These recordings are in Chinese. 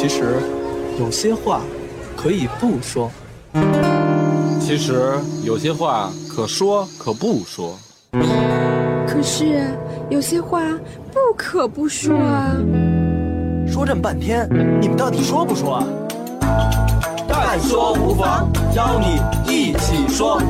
其实，有些话可以不说。其实有些话可说可不说。可是有些话不可不说啊。说这么半天，你们到底说不说啊？但说无妨，邀你一起说。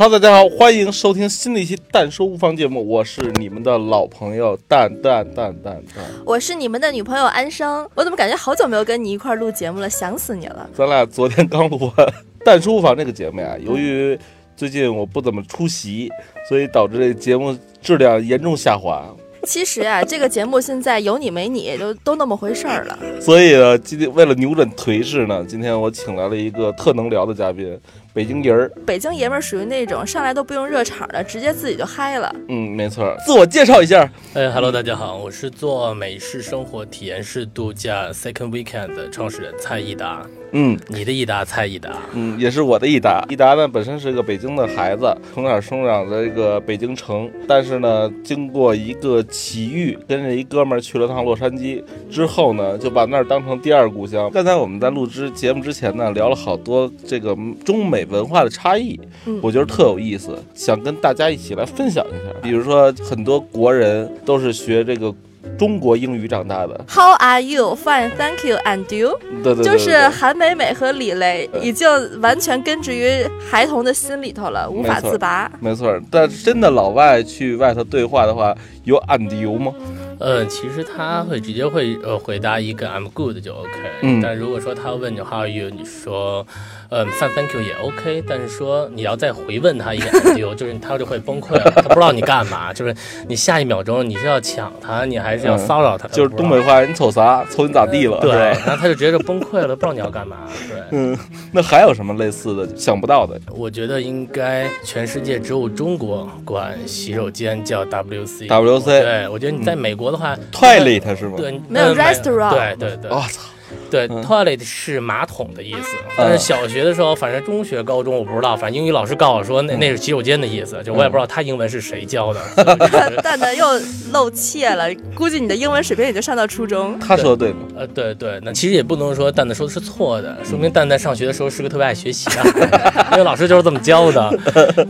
Hello，大家好，欢迎收听新的一期《蛋说无妨》节目，我是你们的老朋友蛋蛋蛋蛋蛋。我是你们的女朋友安生，我怎么感觉好久没有跟你一块儿录节目了，想死你了。咱俩昨天刚录完《蛋说无妨》这个节目呀，由于最近我不怎么出席，所以导致这节目质量严重下滑。其实啊，这个节目现在有你没你，都都那么回事儿了。所以呢，今天为了扭转颓势呢，今天我请来了一个特能聊的嘉宾，北京人儿。北京爷们儿属于那种上来都不用热场的，直接自己就嗨了。嗯，没错。自我介绍一下，哎哈喽，大家好，我是做美式生活体验式度假 Second Weekend 的创始人蔡益达。嗯你的益达蔡益达，嗯，也是我的益达。益达呢，本身是个北京的孩子，从小生长在这个北京城，但是呢，经过一个奇遇，跟着一哥们儿去了趟洛杉矶之后呢，就把那儿当成第二故乡。刚才我们在录制节目之前呢，聊了好多这个中美文化的差异，嗯我觉得特有意思，想跟大家一起来分享一下。比如说，很多国人都是学这个中国英语长大的，How are you? Fine, thank you. And you? 对对对对就是韩美美和李雷已经完全根植于孩童的心里头了，无法自拔。没错。但真的老外去外头对话的话，有 and you 吗？呃，其实他会直接会呃回答一个 I'm good 就 OK，嗯但如果说他问你 How are you，你说嗯 Fine Thank you 也 OK，但是说你要再回问他一个 I'm you，就是他就会崩溃了，他不知道你干嘛，就是你下一秒钟你是要抢他，你还是要骚扰他，嗯就是东北话，你瞅啥？瞅你咋地了？对，然后他就直接就崩溃了，不知道你要干嘛，对。嗯，那还有什么类似的想不到的？我觉得应该全世界只有中国管洗手间叫 WC。WC 对，我觉得你在美国的话 toilet 是吗？对，没有呃 restaurant 对对对，我操，对嗯，toilet 是马桶的意思。但是小学的时候，反正中学、高中我不知道，反正英语老师告诉我说那那是洗手间的意思，就我也不知道他英文是谁教的。蛋蛋又露怯了，估计你的英文水平也就上到初中。他说的对吗？呃，对对，那其实也不能说蛋蛋说的是错的，说明蛋蛋上学的时候是个特别爱学习的孩子，因为老师就是这么教的。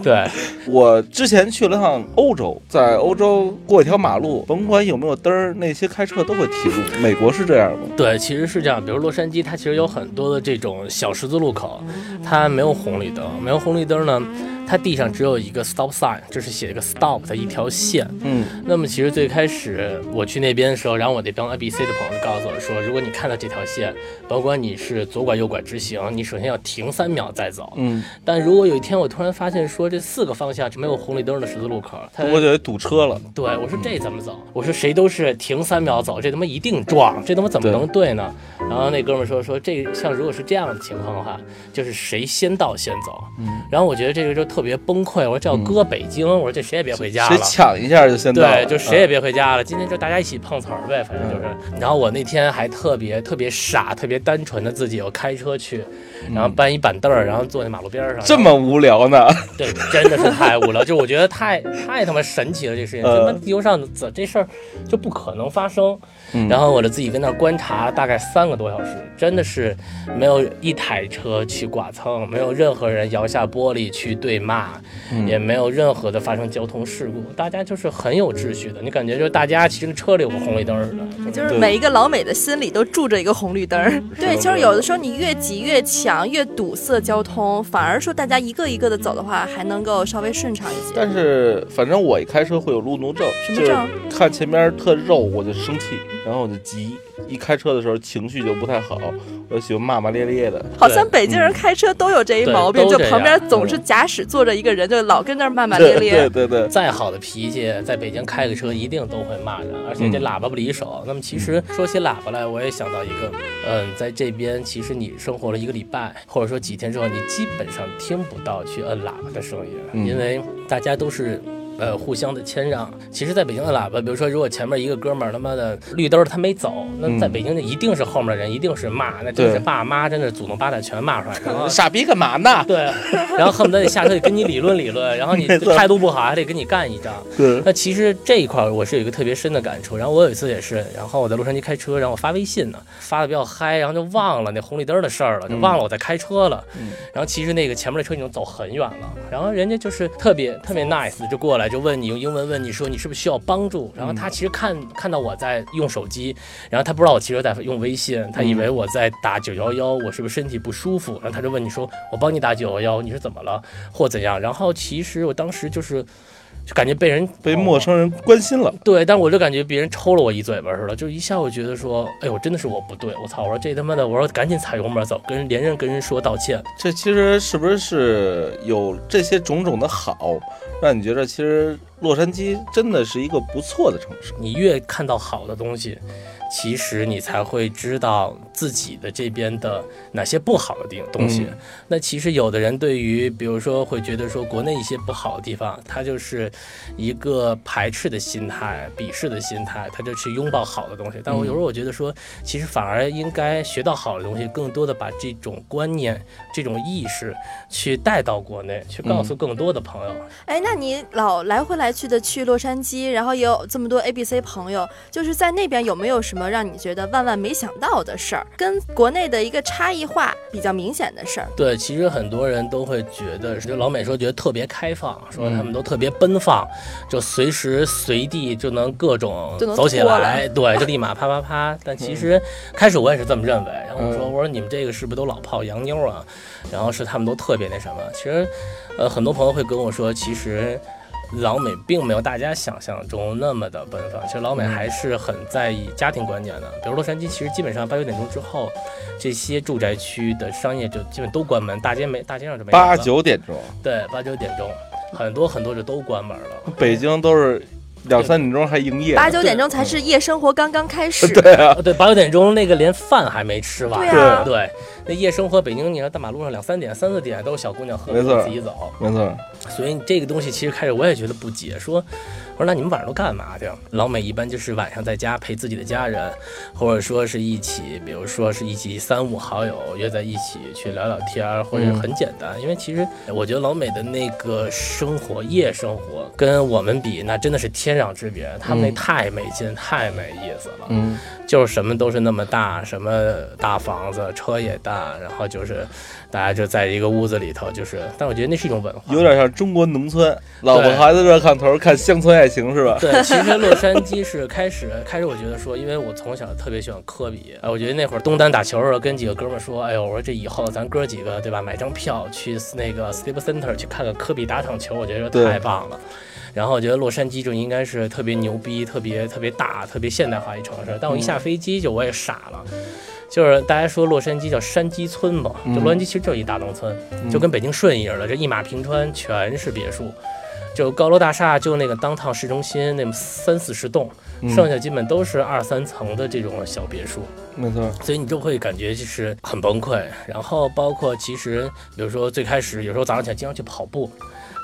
对，我之前去了趟欧洲，在欧洲过一条马路，甭管有没有灯儿，那些开车都会停。美国是这样吗？对，其实是这样。比如洛杉矶，它其实有很多的这种小十字路口，它没有红绿灯，没有红绿灯呢，它地上只有一个 stop sign，就是写一个 stop 的一条线。嗯，那么其实最开始我去那边的时候，然后我那帮 ABC 的朋友就告诉我说，如果你看到这条线，甭管你是左拐右拐直行，你首先要停三秒再走。嗯，但如果有一天我突然发现说这四个方向是没有红绿灯的十字路口，它不过就得堵车了。对，我说这怎么走？我说谁都是停三秒走，这他妈一定撞，这他妈怎么能对呢？然后那哥们儿说说这像如果是这样的情况的话，就是谁先到先走。嗯，然后我觉得这个就特别崩溃，我说这要搁北京，我说这谁也别回家了谁。抢一下就先到了。对，就谁也嗯别回家了。今天就大家一起碰瓷儿呗，反正就是。然后我那天还特别特别傻、特别单纯的自己，我开车去，然后搬一板凳儿，然后坐在马路边儿上。嗯这么无聊呢？对，真的是太无聊，就我觉得太太他妈神奇了，这事情，呃他妈地球上怎这事儿就不可能发生。嗯然后我就自己跟那儿观察大概三个多小时，真的是没有一台车去剐蹭，没有任何人摇下玻璃去对骂，嗯也没有任何的发生交通事故，大家就是很有秩序的，你感觉就是大家其实车里有个红绿灯似的。就是每一个老美的心里都住着一个红绿灯。对，就是有的时候你越挤越抢，越堵塞交通，反而说大家一个一个的走的话，还能够稍微顺畅一些。但是反正我一开车会有路怒症，什么症看前面特肉我就生气，然后我就急。一开车的时候情绪就不太好，我就喜欢骂骂咧咧的。好像北京人开车都有这一毛病，就旁边总是假使坐着一个人，就老跟那骂骂咧对咧。对对对，再好的脾气，在北京开个车一定都会骂人，而且这嗯喇叭不离手。那么其实说起喇叭来，我也想到一个，嗯，在这边其实你生活了一个礼拜，或者说几天之后，你基本上听不到去摁喇叭的声音，嗯因为大家都是。呃互相的谦让。其实，在北京的喇叭，比如说如果前面一个哥们儿他妈的绿灯儿他没走，那在北京那一定是后面的人一定是骂，那真是爸妈真的祖宗八代全骂出来，然后 傻逼干嘛呢？对，然后恨不得得下车得跟你理论理论，然后你态度不好还得跟你干一仗。对，那其实这一块儿我是有一个特别深的感触。然后我有一次也是，然后我在洛杉矶开车，然后我发微信呢，发的比较嗨，然后就忘了那红绿灯的事儿了，就忘了我在开车了。嗯然后其实那个前面的车已经走很远了，然后人家就是特别特别 nice，就过来就问你用英文问你说你是不是需要帮助。然后他其实看看到我在用手机，然后他不知道我其实在用微信，他以为我在打九幺幺，我是不是身体不舒服？然后他就问你说我帮你打九幺幺，你是怎么了或怎样？然后其实我当时就是。就感觉被人被陌生人关心了。对，但我就感觉别人抽了我一嘴巴似的，就一下我觉得说，哎呦，真的是我不对，我操！我说这他妈的，我说赶紧踩油门走，跟人连人跟人说道歉。这其实是不是是有这些种种的好，让你觉得其实洛杉矶真的是一个不错的城市？你越看到好的东西，其实你才会知道自己的这边的哪些不好的地东西。嗯那其实有的人对于，比如说会觉得说国内一些不好的地方，他就是一个排斥的心态、鄙视的心态，他就去拥抱好的东西。但我有时候我觉得说，其实反而应该学到好的东西，更多的把这种观念、这种意识去带到国内，去告诉更多的朋友。哎，那你老来回来去的去洛杉矶，然后也有这么多 A B C 朋友，就是在那边有没有什么让你觉得万万没想到的事儿，跟国内的一个差异化比较明显的事儿？对，其实很多人都会觉得，就老美说觉得特别开放，说嗯他们都特别奔放，就随时随地就能各种走起来，对，就立马啪啪啪。但其实开始我也是这么认为，然后我说嗯我说你们这个是不是都老泡洋妞啊？然后是他们都特别那什么。其实，呃，很多朋友会跟我说，其实。老美并没有大家想象中那么的奔放，其实老美还是很在意家庭观念的。比如洛杉矶，其实基本上八九点钟之后，这些住宅区的商业就基本都关门，大街没大街上就没人八九点钟，对八九点钟，很多很多就都关门了。北京都是两三点钟还营业。八九点钟才是夜生活刚刚开始。对啊，啊，对，八九点钟那个连饭还没吃完。对啊对，那夜生活，北京你看大马路上两三点、三四点都是小姑娘喝没错自己走，没错，所以这个东西其实开始我也觉得不解，说我说那你们晚上都干嘛去？老美一般就是晚上在家陪自己的家人，或者说是一起，比如说是一起三五好友约在一起去聊聊天儿，或者很简单。因为其实我觉得老美的那个生活夜生活跟我们比，那真的是天壤之别。他们那嗯太没劲，太没意思了。嗯，就是什么都是那么大，什么大房子，车也大，然后就是大家就在一个屋子里头，就是，但我觉得那是一种文化，有点像中国农村，老婆孩子热炕头看乡村爱情是吧？对，其实洛杉矶是开始 开始，我觉得说，因为我从小特别喜欢科比，哎，我觉得那会儿东单打球的时候，跟几个哥们说，哎呦，我说这以后咱哥几个对吧，买张票去那个 Staples Center 去看看科比打场球，我觉得太棒了。然后我觉得洛杉矶就应该是特别牛逼、特别特别大、特别现代化一城市。但我一下飞机就我也傻了，就是大家说洛杉矶叫山鸡村嘛，就洛杉矶其实就是一大农村，就跟北京顺义似的，这一马平川全是别墅。就高楼大厦，就那个当趟市中心那么三四十栋，嗯剩下基本都是二三层的这种小别墅，没错，所以你就会感觉就是很崩溃。然后包括其实，比如说最开始有时候早上起来经常去跑步。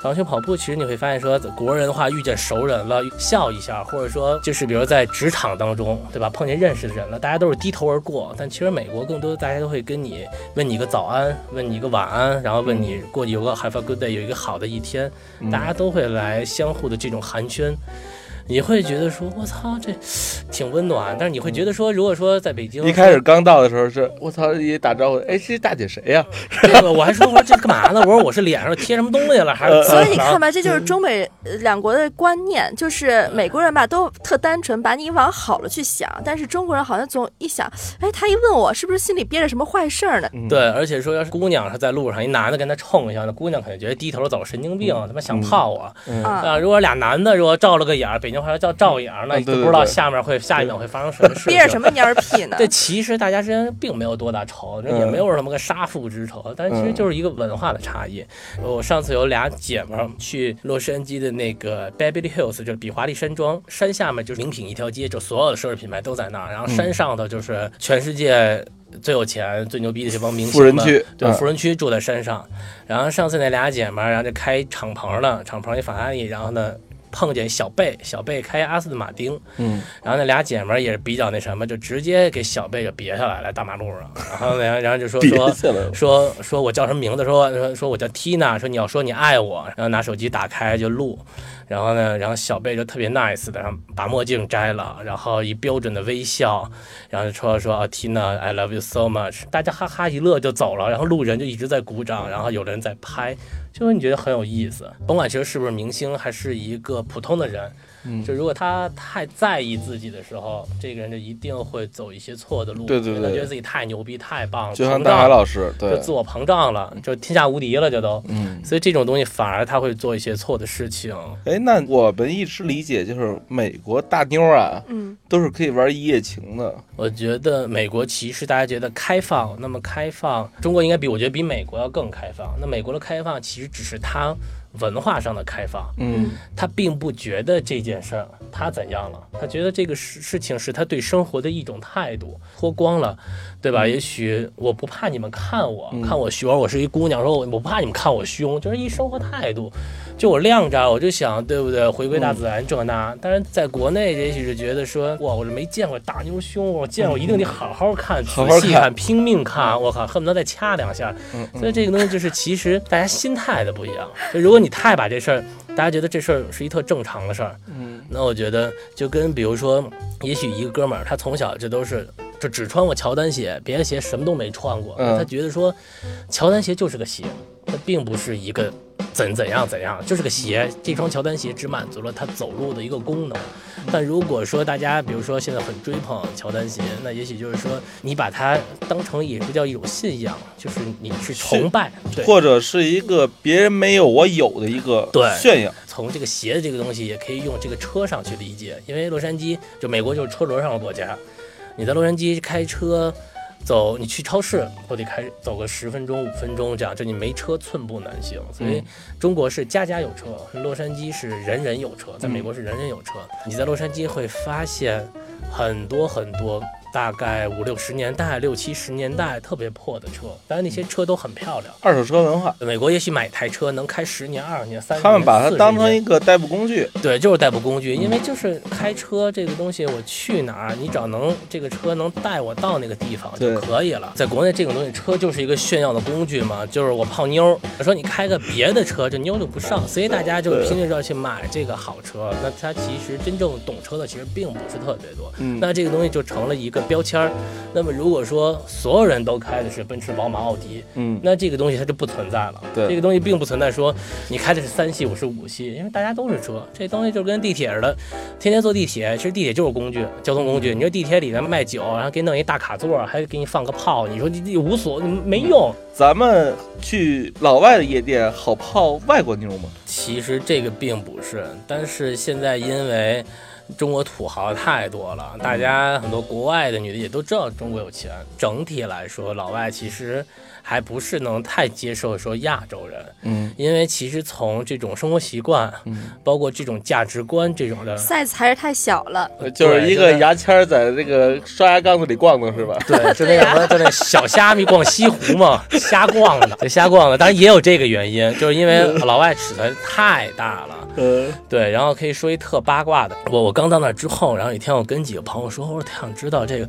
早上去跑步，其实你会发现说，国人的话遇见熟人了，笑一下，或者说就是比如在职场当中，对吧？碰见认识的人了，大家都是低头而过。但其实美国更多大家都会跟你问你一个早安，问你一个晚安，然后问你过有个 have a good day，有一个好的一天，大家都会来相互的这种寒暄。你会觉得说，我操，这挺温暖。但是你会觉得说，如果说在北京，一开始刚到的时候是，我操，一打招呼，哎，这大姐谁呀？这个我还说，我说这干嘛呢？我说我是脸上贴什么东西了，还是所以你看吧，这就是中美呃两国的观念，就是美国人吧都特单纯，把你往好了去想，但是中国人好像总一想，哎，他一问我是不是心里憋着什么坏事儿呢？对，而且说要是姑娘是在路上，一男的跟她冲一下，那姑娘肯定觉得低头走神经病，他妈想泡我。啊，啊，如果俩男的如果照了个眼儿，北京话叫照眼儿，那就不知道下面会下一秒会发生什么事情。憋着什么蔫儿屁呢？对，其实大家之间并没有多大仇，也嗯没有什么个杀父之仇，但其实就是一个文化的差异。我上次有俩姐们儿去洛杉矶的那个 Beverly Hills，就是比华利山庄，山下面就是名品一条街，就所有的奢侈品牌都在那儿，然后山上头就是全世界。最有钱、最牛逼的这帮明星们富人区对，嗯富人区住在山上。然后上次那俩姐们儿，然后就开敞篷的，敞篷一法拉利，然后呢碰见小贝，小贝开阿斯顿马丁，嗯，然后那俩姐们儿也是比较那什么，就直接给小贝就别下来了，大马路上，然后然后然后就说说说说我叫什么名字，说说说我叫 Tina，说你要说你爱我，然后拿手机打开就录，然后呢，然后小贝就特别 nice 的，然后把墨镜摘了，然后一标准的微笑，然后就说说啊 Tina，I love you so much，大家哈哈一乐就走了，然后路人就一直在鼓掌，然后有人在拍，就你觉得很有意思，甭管其实是不是明星，还是一个普通的人。就如果他太在意自己的时候，这个人就一定会走一些错的路。对对对他觉得自己太牛逼、太棒了，就像大海老师，对就，自我膨胀了，就天下无敌了，就都。嗯，所以这种东西反而他会做一些错的事情。哎，那我们一直理解就是美国大妞啊，嗯，都是可以玩一夜情的，我觉得美国其实大家觉得开放，那么开放，中国应该比我觉得比美国要更开放。那美国的开放其实只是它文化上的开放，嗯，他并不觉得这件事儿他怎样了，他觉得这个事事情是他对生活的一种态度，脱光了，对吧？也许我不怕你们看我，看我熊，我是一姑娘，说我我不怕你们看我胸，就是一生活态度。就我晾着，我就想，对不对？回归大自然这那。但是在国内，也许是觉得说，哇，我是没见过大妞胸，我见过一定得好好看，仔好好看细看，拼命看，我靠，恨不得再掐两下。所以这个东西就是，其实大家心态的不一样。就如果你太把这事儿，大家觉得这事儿是一特正常的事儿，嗯，那我觉得就跟比如说，也许一个哥们儿，他从小这都是就只穿过乔丹鞋，别的鞋什么都没穿过，嗯。他觉得说乔丹鞋就是个鞋，它并不是一个怎怎样怎样，就是个鞋。这双乔丹鞋只满足了他走路的一个功能。但如果说大家比如说现在很追捧乔丹鞋，那也许就是说你把它当成也是叫一种信仰，就是你去崇拜，对。或者是一个别人没有我有的一个对炫耀，从这个鞋的这个东西，也可以用这个车上去理解，因为洛杉矶就美国就是车轮上的国家，你在洛杉矶开车走，你去超市都得开走个十分钟、五分钟这样，就你没车寸步难行。所以中国是家家有车，洛杉矶是人人有车，在美国是人人有车。你在洛杉矶会发现很多很多。大概五六十年代、六七十年代特别破的车，当然那些车都很漂亮。二手车文化，美国也许买台车能开十年、二十年、三十年，他们把它当成一个代步工具，对，就是代步工具，因为就是开车这个东西，我去哪儿，你只要能这个车能带我到那个地方就可以了。在国内这种东西，车就是一个炫耀的工具嘛，就是我泡妞。我说你开个别的车，这妞就不上，所以大家就拼命要去买这个好车。那他其实真正懂车的其实并不是特别多，嗯那这个东西就成了一个标签儿。那么如果说所有人都开的是奔驰、宝马、奥迪，嗯，那这个东西它就不存在了。对这个东西并不存在说你开的是三系，我是五系，因为大家都是车。这东西就跟地铁似的，天天坐地铁，其实地铁就是工具，交通工具。你说地铁里面卖酒，然后给你弄一大卡座，还给你放个炮，你说你你无所没用。咱们去老外的夜店好泡外国妞吗？其实这个并不是，但是现在因为中国土豪太多了，大家很多国外的女的也都知道中国有钱。整体来说，老外其实还不是能太接受说亚洲人，嗯，因为其实从这种生活习惯，嗯包括这种价值观这种的，size 还是太小了。呃就是一个牙签在这个刷牙缸子里逛荡是吧？对，就那什么，就那小虾米逛西湖嘛，瞎逛的，就瞎逛的。当然也有这个原因，就是因为老外尺寸太大了。呃，对，然后可以说一特八卦的，我我刚到那之后，然后有一天我跟几个朋友说，我说特想知道这个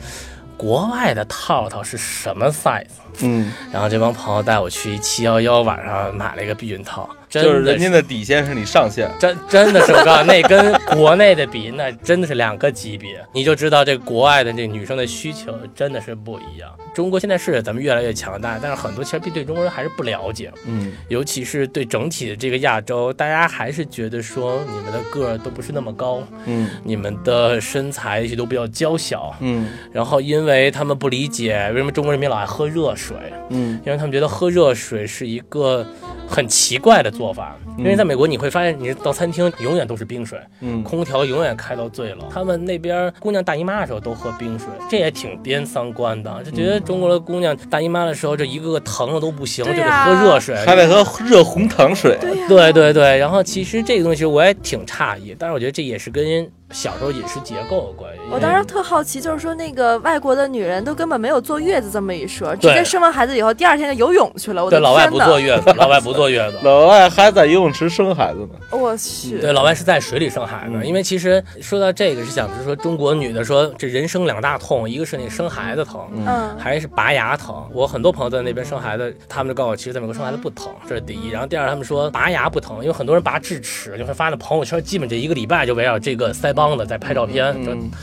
国外的套套是什么 size。嗯，然后这帮朋友带我去七幺幺晚上买了一个避孕套，真就是人家的底线是你上限，真真的是我告诉你，那跟国内的比，那真的是两个级别。你就知道这国外的这女生的需求真的是不一样。中国现在是咱们越来越强大，但是很多其实对中国人还是不了解，嗯，尤其是对整体的这个亚洲，大家还是觉得说你们的个儿都不是那么高，嗯你们的身材也许都比较娇小，嗯然后因为他们不理解为什么中国人民老爱喝热水，嗯因为他们觉得喝热水是一个很奇怪的做法。因为在美国你会发现，你到餐厅永远都是冰水，嗯，空调永远开到最冷。他们那边姑娘大姨妈的时候都喝冰水，这也挺颠三观的，就觉得中国的姑娘大姨妈的时候，这一个个疼的都不行，就得喝热水，还得喝热红糖水，对对对，然后其实这个东西我也挺诧异，但是我觉得这也是跟小时候饮食结构有关系。我当时特好奇，就是说那个外国的女人都根本没有坐月子这么一说，直对接生完孩子以后，第二天就游泳去了。我的对老外不坐月子，老外不坐月子。老外还在游泳池生孩子呢。我去，对，老外是在水里生孩子，嗯因为其实说到这个是想，就是说中国女的说这人生两大痛，一个是那生孩子疼，嗯，还是拔牙疼。我很多朋友在那边生孩子，他们就告诉我，其实在美国生孩子不疼，这是第一。然后第二，他们说拔牙不疼，因为很多人拔智齿，就会发现朋友圈，基本这一个礼拜就围绕这个腮帮的在拍照片，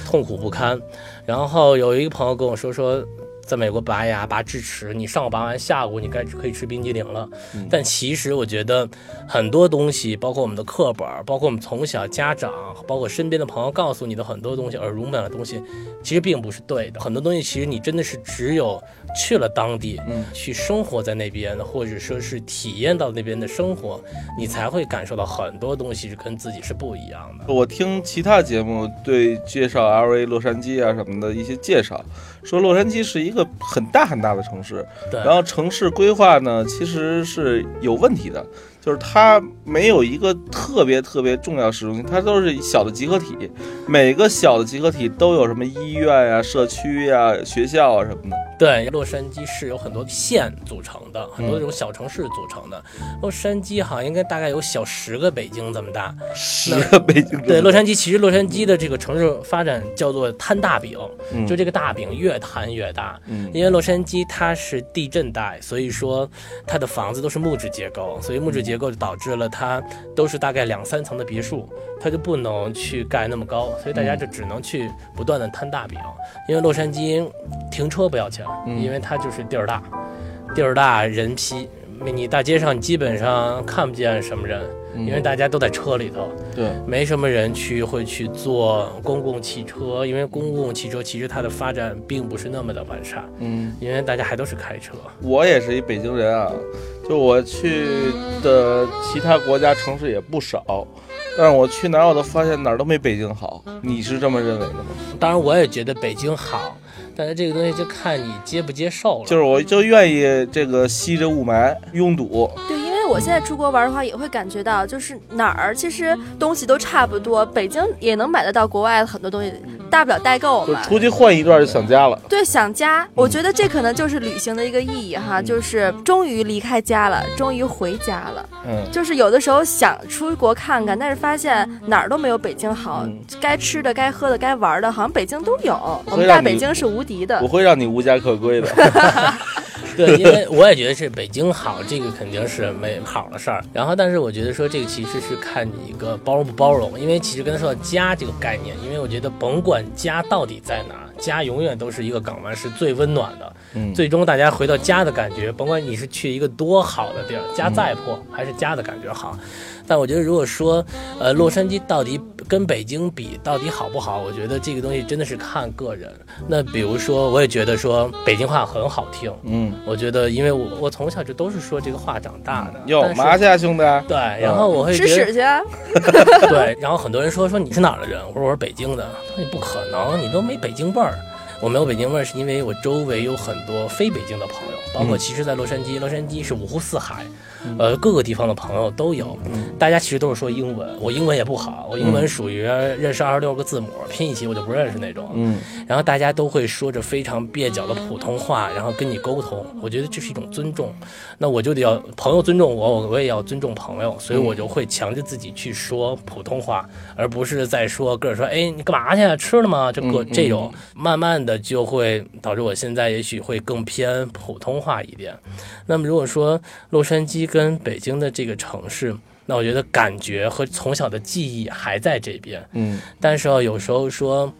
痛苦不堪。然后有一个朋友跟我说说。在美国拔牙、拔智齿，你上午拔完，下午你该可以吃冰激凌了。但其实我觉得很多东西，包括我们的课本，包括我们从小家长，包括身边的朋友告诉你的很多东西，耳濡目染的东西，其实并不是对的。很多东西其实你真的是只有去了当地，嗯去生活在那边，或者说是体验到那边的生活，你才会感受到很多东西是跟自己是不一样的。我听其他节目对介绍 L A、洛杉矶啊什么的一些介绍，说洛杉矶是一个很大很大的城市，对，然后城市规划呢其实是有问题的，就是它没有一个特别特别重要市中心，它都是小的集合体，每个小的集合体都有什么医院呀、社区呀、学校啊什么的。对，洛杉矶是有很多县组成的，很多这种小城市组成的。洛杉矶好像应该大概有小十个北京这么大。十个北京对，洛杉矶其实洛杉矶的这个城市发展叫做摊大饼，嗯就这个大饼越摊越大。嗯因为洛杉矶它是地震带，所以说它的房子都是木质结构，所以木质结构就导致了它都是大概两三层的别墅，它就不能去盖那么高，所以大家就只能去不断的摊大饼。因为洛杉矶停车不要钱，嗯因为它就是地儿大，地儿大人稀，你大街上基本上看不见什么人，嗯因为大家都在车里头。对，没什么人去会去坐公共汽车，因为公共汽车其实它的发展并不是那么的完善，嗯。因为大家还都是开车。我也是一北京人啊，就我去的其他国家城市也不少，但是我去哪儿我都发现哪儿都没北京好。你是这么认为的吗？当然，我也觉得北京好，但是这个东西就看你接不接受了。就是我就愿意这个吸着雾霾拥堵，对，我现在出国玩的话，也会感觉到，就是哪儿其实东西都差不多，北京也能买得到国外的很多东西，大不了代购嘛。就出去换一段就想家了。对，想家，我觉得这可能就是旅行的一个意义哈，就是终于离开家了，终于回家了。嗯，就是有的时候想出国看看，但是发现哪儿都没有北京好，嗯该吃的、该喝的、该玩的，好像北京都有。我们大北京是无敌的我。会让你无家可归的。对，因为我也觉得是北京好，这个肯定是没好的事儿。然后，但是我觉得说这个其实是看你一个包容不包容，因为其实刚才说到家这个概念，因为我觉得甭管家到底在哪，家永远都是一个港湾，是最温暖的。嗯最终大家回到家的感觉，甭管你是去一个多好的地儿，家再破还是家的感觉好。但我觉得如果说，呃，洛杉矶到底跟北京比到底好不好？我觉得这个东西真的是看个人。那比如说，我也觉得说北京话很好听，嗯，我觉得，因为我我从小就都是说这个话长大的。哟，但是麻去啊，兄弟？对，然后我会吃屎去啊！对，然后很多人说说你是哪儿的人？我说我是北京的。他说你不可能，你都没北京味儿。我没有北京味儿，是因为我周围有很多非北京的朋友，包括其实，在洛杉矶，洛杉矶是五湖四海，呃，各个地方的朋友都有。大家其实都是说英文，我英文也不好，我英文属于认识二十六个字母，拼一起我就不认识那种。嗯，然后大家都会说着非常蹩脚的普通话，然后跟你沟通。我觉得这是一种尊重，那我就得要朋友尊重我，我我也要尊重朋友，所以我就会强制自己去说普通话，而不是在说个人说，哎，你干嘛去？吃了吗？这个嗯这种，慢慢的就会导致我现在也许会更偏普通话一点。那么如果说洛杉矶跟北京的这个城市，那我觉得感觉和从小的记忆还在这边，嗯但是哦，有时候说，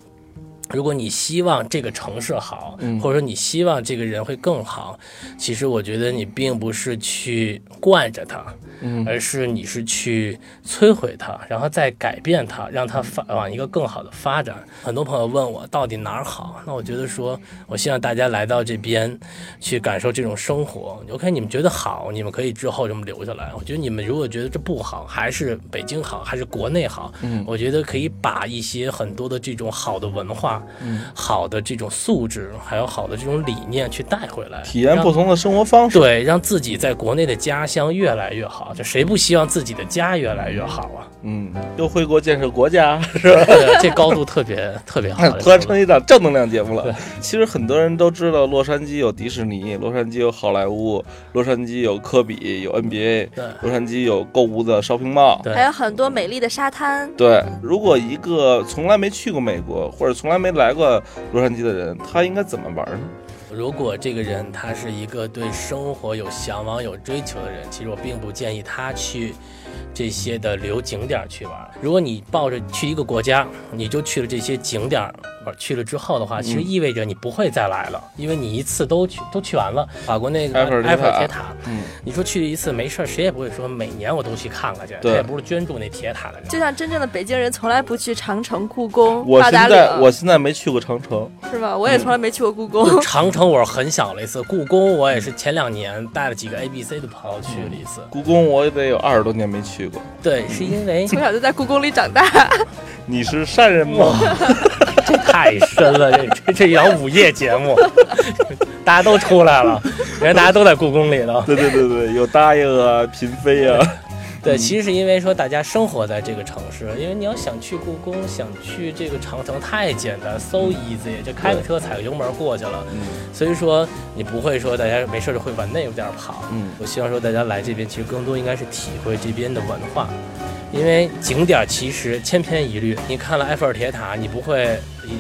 如果你希望这个城市好，嗯或者说你希望这个人会更好，其实我觉得你并不是去惯着他，嗯而是你是去摧毁它，然后再改变它，让它发往一个更好的发展。很多朋友问我到底哪儿好，那我觉得说，我希望大家来到这边去感受这种生活。OK，你们觉得好，你们可以之后这么留下来。我觉得你们如果觉得这不好，还是北京好，还是国内好，嗯我觉得可以把一些很多的这种好的文化、嗯，好的这种素质，还有好的这种理念去带回来，体验不同的生活方式。对，让自己在国内的家乡越来越好。好？就谁不希望自己的家越来越好啊？嗯，又回国建设国家，是吧，这高度特别特别好。突然成一档正能量节目了。其实很多人都知道，洛杉矶有迪士尼，洛杉矶有好莱坞，洛杉矶有科比，有 NBA，对洛杉矶有购物的 shopping mall。对还有很多美丽的沙滩。对，如果一个从来没去过美国或者从来没来过洛杉矶的人，他应该怎么玩呢？如果这个人他是一个对生活有向往、有追求的人，其实我并不建议他去这些的旅游景点去玩。如果你抱着去一个国家，你就去了这些景点玩，去了之后的话，其实意味着你不会再来了，因为你一次都去都去完了。法国那个埃菲尔铁塔埃菲尔铁塔，嗯，你说去一次没事儿，谁也不会说每年我都去看看去，他也不是捐助那铁塔的人。就像真正的北京人，从来不去长城、故宫、我现八达岭，在我现在没去过长城，是吧？我也从来没去过故宫。长城我是很小了一次，故宫我也是前两年带了几个 A、B、C 的朋友去了一次。故宫我也得有二十多年没去过。对，是因为 从小就在故宫里长大，你是善人吗？这太深了，这这这一档午夜节目，大家都出来了，人家大家都在故宫里呢。对对对对，有答应啊，嫔妃啊，对，其实是因为说大家生活在这个城市，因为你要想去故宫，想去这个长城，太简单，so easy，就开个车踩个油门过去了。嗯所以说你不会说大家没事就会往那边跑。嗯我希望说大家来这边，其实更多应该是体会这边的文化，因为景点其实千篇一律。你看了埃菲尔铁塔，你不会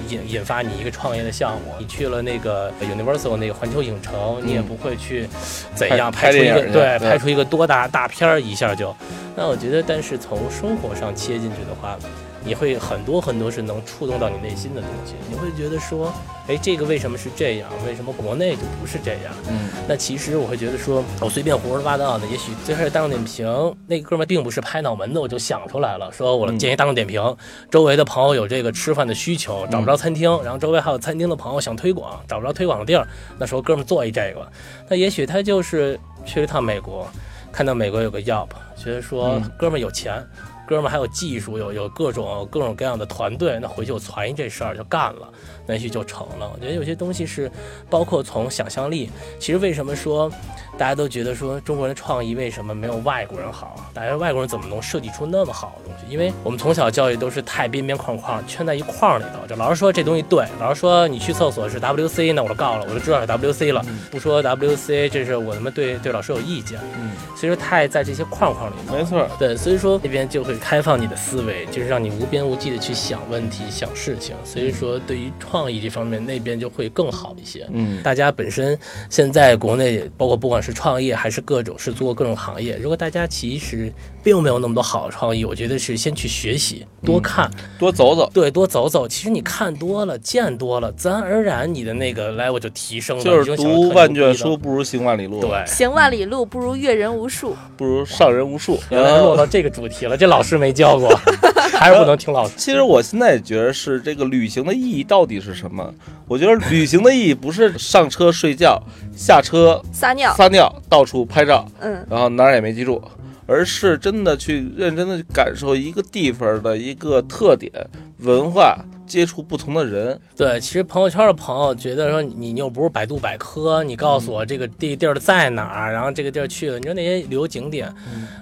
引引发你一个创业的项目；你去了那个 Universal 那个环球影城，你也不会去怎样拍拍出一个对拍出一个多大大片儿一下就。那我觉得，但是从生活上切进去的话，你会很多很多是能触动到你内心的东西。你会觉得说，哎，这个为什么是这样？为什么国内就不是这样？嗯，那其实我会觉得说，我随便胡说八道的，也许最开始大众点评那哥们儿并不是拍脑门子我就想出来了，说我建议大众点评，周围的朋友有这个吃饭的需求，找不着餐厅，然后周围还有餐厅的朋友想推广，找不着推广的地儿，那时候哥们儿做一这个，那也许他就是去了一趟美国，看到美国有个 Yelp，觉得说嗯哥们儿有钱。哥们儿还有技术，有有各种各种各样的团队，那回去我传一这事儿就干了，那也许就成了。我觉得有些东西是，包括从想象力，其实为什么说大家都觉得说中国人创意为什么没有外国人好？大家外国人怎么能设计出那么好的东西？因为我们从小教育都是太边边框框圈在一框里头，就老师说这东西对，老师说你去厕所是 WC，那我就告了，我就知道是 WC 了，不说 WC，这是我他妈对对老师有意见。嗯，所以说太在这些框框里头。没错，对，所以说那边就会开放你的思维，就是让你无边无际的去想问题、想事情。所以说，对于创意这方面，那边就会更好一些。嗯，大家本身现在国内，包括不管是创业还是各种是做各种行业，如果大家其实并没有那么多好的创意，我觉得是先去学习，多看，多走走，对，多走走。其实你看多了，见多了，自然而然你的那个 level 就提升了，就是读万卷书不如行万里路，，对。行万里路不如阅人无数。不如上人无数。原来落到这个主题了，这老师没教过，还是不能听老师。其实我现在也觉得是这个旅行的意义到底是什么？我觉得旅行的意义不是上车睡觉，下车撒尿，撒尿，到处拍照，嗯，然后哪儿也没记住，而是真的去认真的感受一个地方的一个特点、文化，接触不同的人。对，其实朋友圈的朋友觉得说你你又不是百度百科，你告诉我这个地地儿在哪儿，然后这个地儿去了，你说那些旅游景点，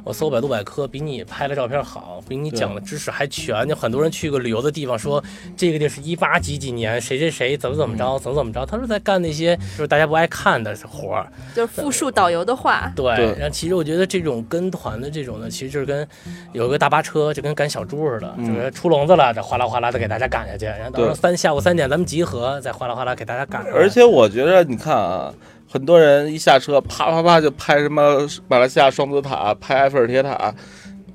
我搜百度百科比你拍的照片好，比你讲的知识还全。就很多人去过旅游的地方说这个地是一八几几年谁谁谁怎么怎么着怎么怎么着，他是在干那些就是大家不爱看的活儿。就是复述导游的话。对，对然后其实我觉得这种跟团的这种呢，其实就是跟有个大巴车，就跟赶小猪似的，嗯就是出笼子了，这哗啦哗啦的给大家赶下去，然后到时候三下午三点咱们集合，再哗啦哗啦给大家赶上。而且我觉得，你看啊，很多人一下车，啪啪啪就拍什么马来西亚双子塔，拍埃菲尔铁塔。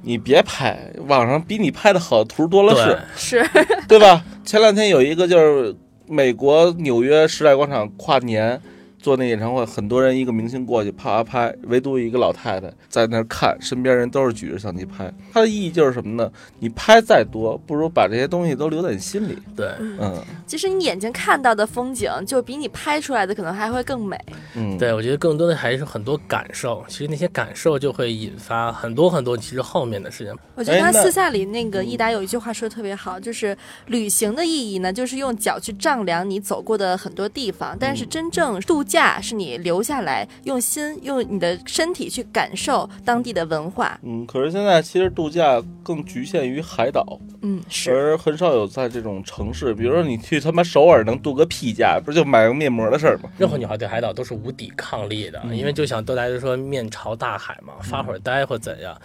你别拍，网上比你拍的好的图多了是，是，对吧？前两天有一个就是美国纽约时代广场跨年做那演唱会，很多人一个明星过去啪啪拍，唯独一个老太太在那儿看，身边人都是举着相机拍。它的意义就是什么呢？你拍再多，不如把这些东西都留在你心里。对，嗯其实你眼睛看到的风景，就比你拍出来的可能还会更美。嗯，对，我觉得更多的还是很多感受，其实那些感受就会引发很多很多其实后面的事情。我觉得他私下里那个益达有一句话说的特别好，就是旅行的意义呢，就是用脚去丈量你走过的很多地方，但是真正度假是你留下来，用心用你的身体去感受当地的文化。嗯，可是现在其实度假更局限于海岛，嗯，是。而很少有在这种城市，比如说你去他妈首尔能度个屁假，不就买个面膜的事儿吗？任何女孩对海岛都是无抵抗力的，因为就想都大家说面朝大海嘛，发会儿呆或怎样。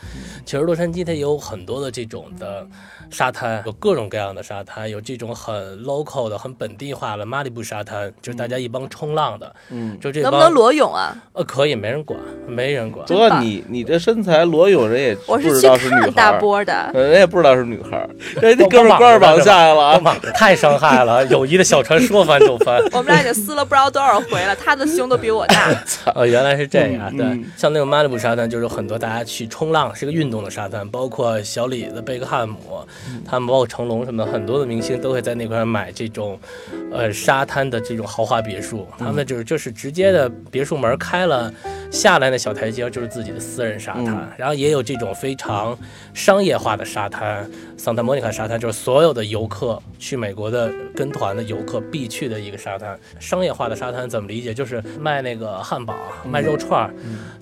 其实洛杉矶它也有很多的这种的沙滩，有各种各样的沙滩，有这种很 local 的、很本地化的马里布沙滩，就是大家一帮冲浪的，嗯，就这能不能裸泳啊？呃，可以，没人管，没人管。不过你你这身材裸泳，人也我不知去道是女孩儿，看大波的。人也不知道是女孩儿，人家哥们儿光着膀子下来了啊。太伤害了，友谊的小船说翻就翻。我们俩已经撕了不知道多少回了，他的胸都比我大。哦，原来是这样。对嗯，像那个马里布沙滩，就是很多大家去冲浪，是个运动的沙滩，包括小李子、贝克汉姆，他们包括成龙什么的，很多的明星都会在那块买这种，呃，沙滩的这种豪华别墅。他们就是就是直接的别墅门开了，下来那小台阶就是自己的私人沙滩。嗯然后也有这种非常商业化的沙滩，桑塔莫尼卡沙滩就是所有的游客去美国的跟团的游客必去的一个沙滩。商业化的沙滩怎么理解？就是卖那个汉堡、卖肉串儿，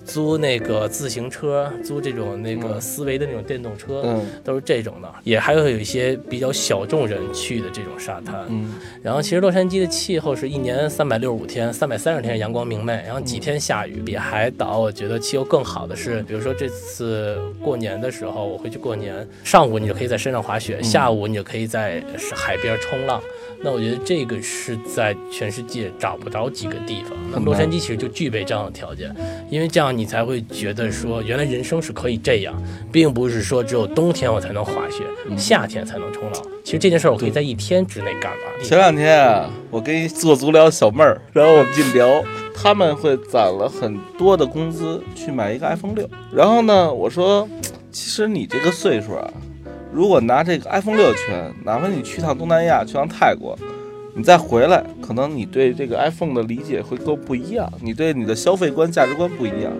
租那个自行车，租这种那个思维的那种电动车，嗯都是这种的。也还会有一些比较小众人去的这种沙滩。嗯然后其实洛杉矶的气候是一年三百六十五天，三百三十天阳光明媚，然后几天下雨。比海岛我觉得气候更好的是，比如说这次过年的时候，我回去过年，上午你就可以在山上滑雪，下午你就可以在海边冲浪。那我觉得这个是在全世界找不着几个地方。那洛杉矶其实就具备这样的条件，因为这样你才会觉得说，原来人生是可以这样，并不是说只有冬天我才能滑雪，夏天才能冲浪。其实这件事儿我可以在一天之内干完。前两天啊，我跟一做足疗小妹儿，然后我们进聊，他们会攒了很多的工资去买一个 iPhone 六。然后呢，我说，其实你这个岁数啊，如果拿这个 iPhone 六圈，哪怕你去趟东南亚，去趟泰国，你再回来，可能你对这个 iPhone 的理解会都不一样，你对你的消费观、价值观不一样。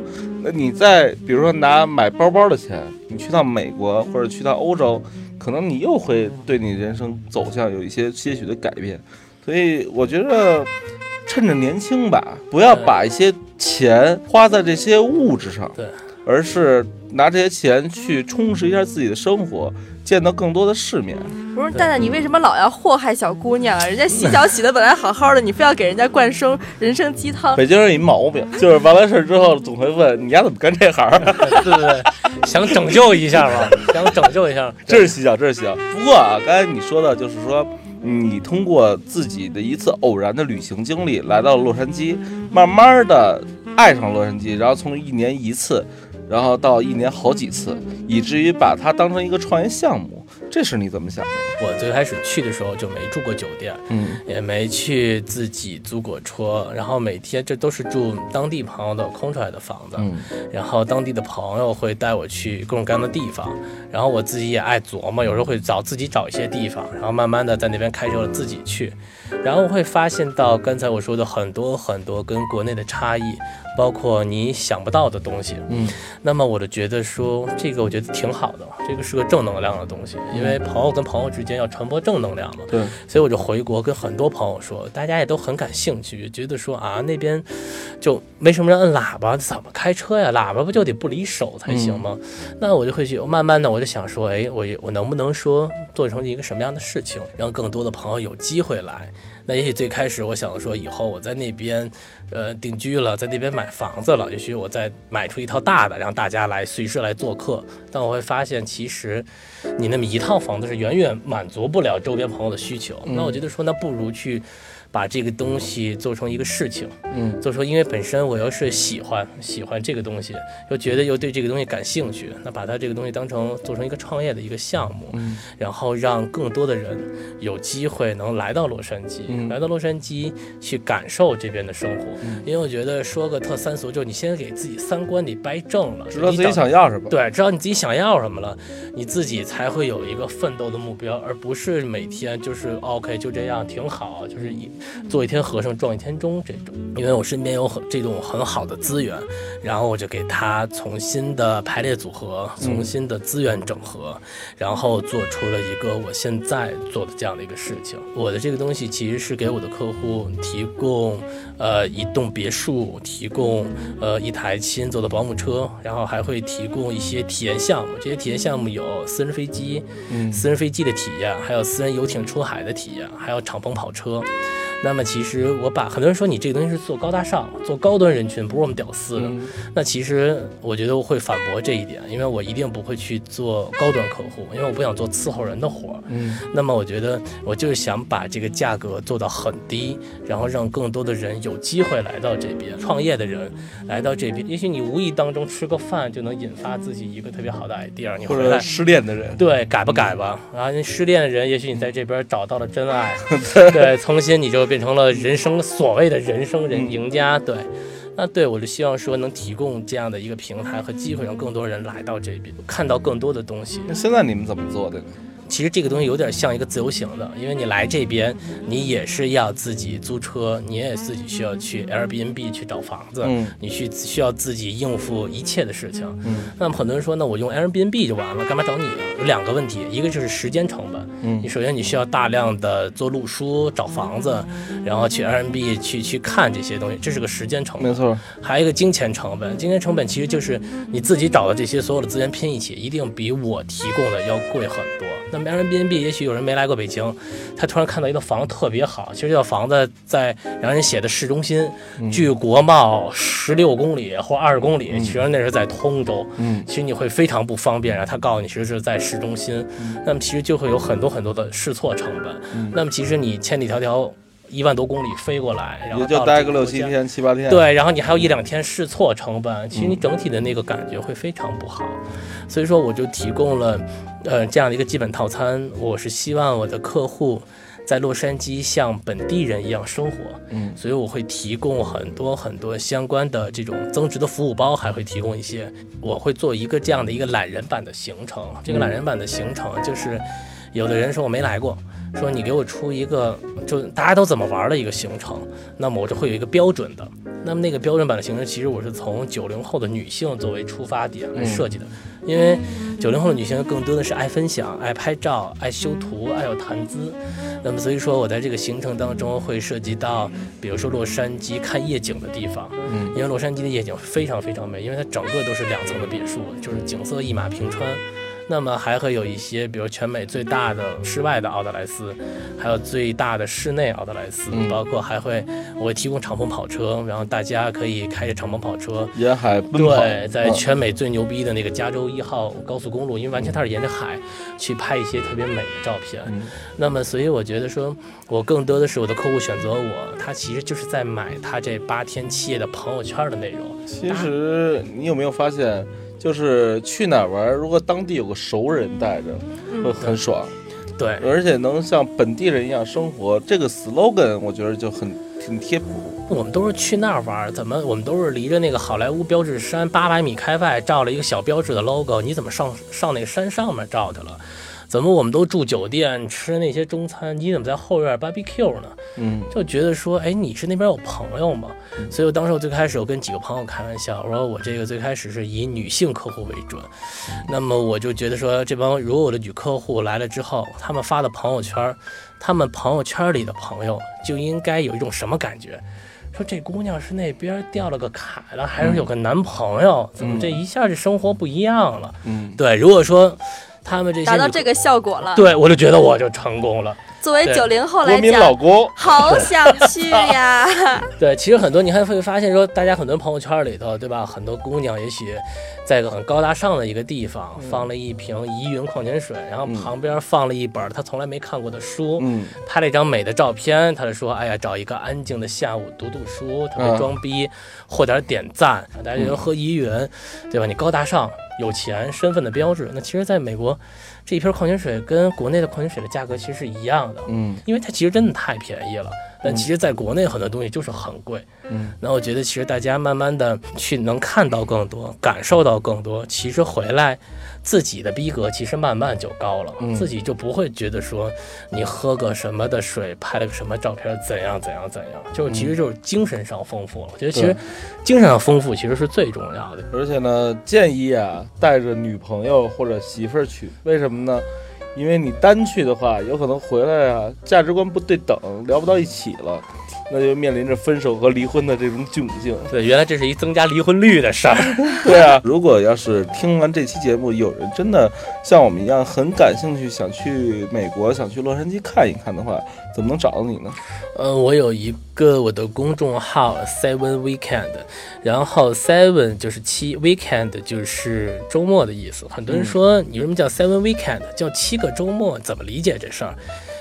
那你再比如说拿买包包的钱，你去趟美国或者去趟欧洲，可能你又会对你人生走向有一些些许的改变。所以我觉得趁着年轻吧，不要把一些钱花在这些物质上，对，而是拿这些钱去充实一下自己的生活，见到更多的世面。不是蛋蛋，你为什么老要祸害小姑娘啊？人家洗脚洗的本来好好的，你非要给人家灌生人生鸡汤。北京人有一毛病，就是完完事儿之后总会问你丫怎么干这行儿？对对对，想拯救一下嘛，想拯救一下。这是洗脚，这是洗脚。不过啊，刚才你说的就是说，你通过自己的一次偶然的旅行经历来到了洛杉矶，慢慢的爱上洛杉矶，然后从一年一次，然后到一年好几次，以至于把它当成一个创业项目，这是你怎么想的？我最开始去的时候就没住过酒店，嗯。也没去自己租过车，然后每天这都是住当地朋友的空出来的房子，嗯。然后当地的朋友会带我去各种各样的地方，然后我自己也爱琢磨，有时候会找自己找一些地方，然后慢慢的在那边开车自己去，然后会发现到刚才我说的很多很多跟国内的差异，包括你想不到的东西，嗯那么我就觉得说这个我觉得挺好的，这个是个正能量的东西，因为朋友跟朋友之间要传播正能量嘛，对，所以我就回国跟很多朋友说，大家也都很感兴趣，觉得说啊那边就没什么人摁喇叭，怎么开车呀？喇叭不就得不离手才行吗？那我就会去，慢慢的我就想说，哎，我我能不能说做成一个什么样的事情，让更多的朋友有机会来？那也许最开始我想说，以后我在那边，呃，定居了，在那边买房子了，也许我再买出一套大的，让大家来随时来做客。但我会发现，其实你那么一套房子是远远满足不了周边朋友的需求。那我觉得说，那不如去把这个东西做成一个事情，嗯，做成，因为本身我又是喜欢喜欢这个东西，又觉得又对这个东西感兴趣，那把它这个东西当成做成一个创业的一个项目，嗯然后让更多的人有机会能来到洛杉矶，嗯来到洛杉矶去感受这边的生活。因为我觉得说个特三俗，就是你先给自己三观得掰正了，知道自己想要什么。对，知道你自己想要什么了，你自己才会有一个奋斗的目标，而不是每天就是 OK 就这样挺好，就是一做一天和尚撞一天钟这种。因为我身边有很这种很好的资源，然后我就给他重新的排列组合，重新的资源整合，然后做出了一个我现在做的这样的一个事情。我的这个东西其实是给我的客户提供，呃，一栋别墅，提供呃一台七人座的保姆车，然后还会提供一些体验项目。这些体验项目有私人飞机、私人飞机的体验，还有私人游艇出海的体验，还有敞篷跑车。那么其实我把很多人说你这个东西是做高大上、做高端人群，不是我们屌丝的。那其实我觉得我会反驳这一点，因为我一定不会去做高端客户，因为我不想做伺候人的活儿。嗯，那么我觉得我就是想把这个价格做到很低，然后让更多的人有机会来到这边创业的人来到这边，也许你无意当中吃个饭就能引发自己一个特别好的 idea，你回来或者失恋的人，对，改吧改吧。然后那失恋的人，也许你在这边找到了真爱，对，重新你就变成了人生所谓的人生人赢家。对，那对我就希望说能提供这样的一个平台和机会，让更多人来到这边，看到更多的东西。那现在你们怎么做的呢？其实这个东西有点像一个自由行的，因为你来这边，你也是要自己租车，你也自己需要去 Airbnb 去找房子，嗯你去需要自己应付一切的事情。嗯那么很多人说，那我用 Airbnb 就完了，干嘛找你啊？有两个问题，一个就是时间成本，嗯你首先你需要大量的做路书、找房子，然后去 Airbnb 去去看这些东西，这是个时间成本。没错，还有一个金钱成本，金钱成本其实就是你自己找的这些所有的资源拼一起，一定比我提供的要贵很多。那么 Airbnb 也许有人没来过北京，他突然看到一个房子特别好，其实这套房子在让人写的市中心，距国贸十六公里或二十公里，其实那是在通州，嗯其实你会非常不方便。然后他告诉你其实是在市中心，那么其实就会有很多很多的试错成本。那么其实你千里迢迢一万多公里飞过来，然后也就待个六七天、七八天。，对，然后你还有一两天试错成本，其实你整体的那个感觉会非常不好。所以说，我就提供了呃这样的一个基本套餐。我是希望我的客户在洛杉矶像本地人一样生活，嗯所以我会提供很多很多相关的这种增值的服务包，还会提供一些。我会做一个这样的一个懒人版的行程。这个懒人版的行程就是，有的人说我没来过。说你给我出一个就大家都怎么玩的一个行程，那么我就会有一个标准的。那么那个标准版的行程，其实我是从九零后的女性作为出发点来设计的，因为九零后的女性更多的是爱分享、爱拍照、爱修图、爱有谈资。那么所以说我在这个行程当中会涉及到，比如说洛杉矶看夜景的地方，嗯因为洛杉矶的夜景非常非常美，因为它整个都是两层的别墅，就是景色一马平川。那么还会有一些，比如全美最大的室外的奥特莱斯，还有最大的室内奥特莱斯，嗯包括还会我会提供敞篷跑车，然后大家可以开着敞篷跑车。沿海奔跑。对，在嗯全美最牛逼的那个加州一号高速公路，因为完全它是沿着海去拍一些特别美的照片。嗯那么，所以我觉得说，我更多的是我的客户选择我，他其实就是在买他这八天七夜的朋友圈的内容。其实你有没有发现，就是去哪儿玩，如果当地有个熟人带着，会很爽，对，而且能像本地人一样生活，这个 slogan 我觉得就很挺贴谱。我们都是去那儿玩，怎么我们都是离着那个好莱坞标志山八百米开外照了一个小标志的 logo，你怎么上上那个山上面照去了？怎么我们都住酒店吃那些中餐，你怎么在后院 barbecue 呢？嗯就觉得说，哎，你是那边有朋友吗？所以我当时我最开始我跟几个朋友开玩笑，我说我这个最开始是以女性客户为准，那么我就觉得说，这帮如果我的女客户来了之后，他们发的朋友圈，他们朋友圈里的朋友就应该有一种什么感觉？说这姑娘是那边掉了个卡了，还是有个男朋友？怎么这一下这生活不一样了？嗯，对，如果说他们这些达到这个效果了。对我就觉得我就成功了。作为九零后国来民老讲，公，好想去呀！对，其实很多你还会发现说，大家很多朋友圈里头，对吧？很多姑娘也许在一个很高大上的一个地方，放了一瓶怡云矿泉水，然后旁边放了一本她从来没看过的书，嗯拍了一张美的照片。她就说：“哎呀，找一个安静的下午读读书，特别嗯装逼，获点点赞。大家觉得喝怡云，对吧？你高大上、有钱、身份的标志。那其实，在美国，这一瓶矿泉水跟国内的矿泉水的价格其实是一样的。嗯因为它其实真的太便宜了。但其实在国内很多东西就是很贵。嗯，那我觉得其实大家慢慢的去能看到更多，感受到更多，其实回来自己的逼格其实慢慢就高了，嗯自己就不会觉得说你喝个什么的水，拍了个什么照片怎样怎样怎样，就其实就是精神上丰富了。我觉得其实精神上丰富其实是最重要的。而且呢，建议啊带着女朋友或者媳妇儿去，为什么呢？因为你单去的话，有可能回来啊价值观不对等，聊不到一起了，那就面临着分手和离婚的这种窘境。对，原来这是一增加离婚率的事儿。对啊，如果要是听完这期节目，有人真的像我们一样很感兴趣，想去美国，想去洛杉矶看一看的话，怎么能找到你呢？呃，我有一个我的公众号 Seven Weekend，然后 Seven 就是七，Weekend 就是周末的意思。很多人说你为什么叫 Seven Weekend，叫七个周末，怎么理解这事儿？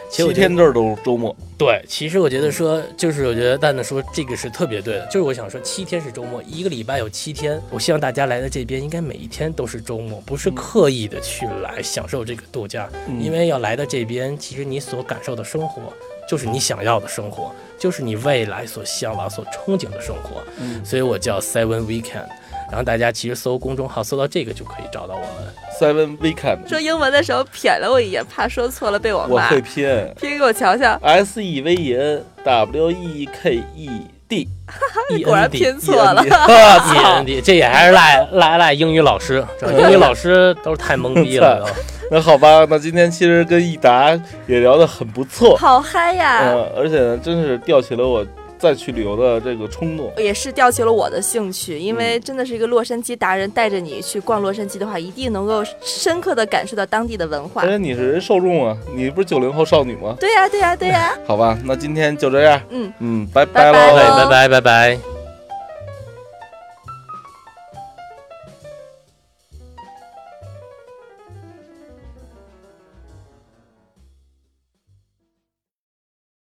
其实我觉得七天都是周周末，对，其实我觉得说，就是我觉得蛋蛋说这个是特别对的，就是我想说七天是周末，一个礼拜有七天，我希望大家来到这边应该每一天都是周末，不是刻意的去来享受这个度假，嗯。因为要来到这边，其实你所感受的生活就是你想要的生活，就是你未来所向往、所憧憬的生活，嗯。所以我叫 Seven Weekend，然后大家其实搜公众号搜到这个就可以找到我们。Seven Weekend，说英文的时候瞥了我一眼，怕说错了被我骂。我会拼拼给我瞧瞧，S E V E N W E K E D，果然拼错了。我操！END，这也还是赖 赖赖英语老师，这英语老师都是太懵逼了都。那好吧，那今天其实跟益达也聊得很不错，好嗨呀！呃，而且呢，真是吊起了我再去旅游的这个冲动。也是吊起了我的兴趣，因嗯为真的是一个洛杉矶达人，带着你去逛洛杉矶的话，一定能够深刻的感受到当地的文化而。且你是人受众啊，你不是九零后少女吗？对呀、对呀、对呀、好吧，那今天就这样，嗯嗯，拜拜拜喽。喽拜拜拜拜。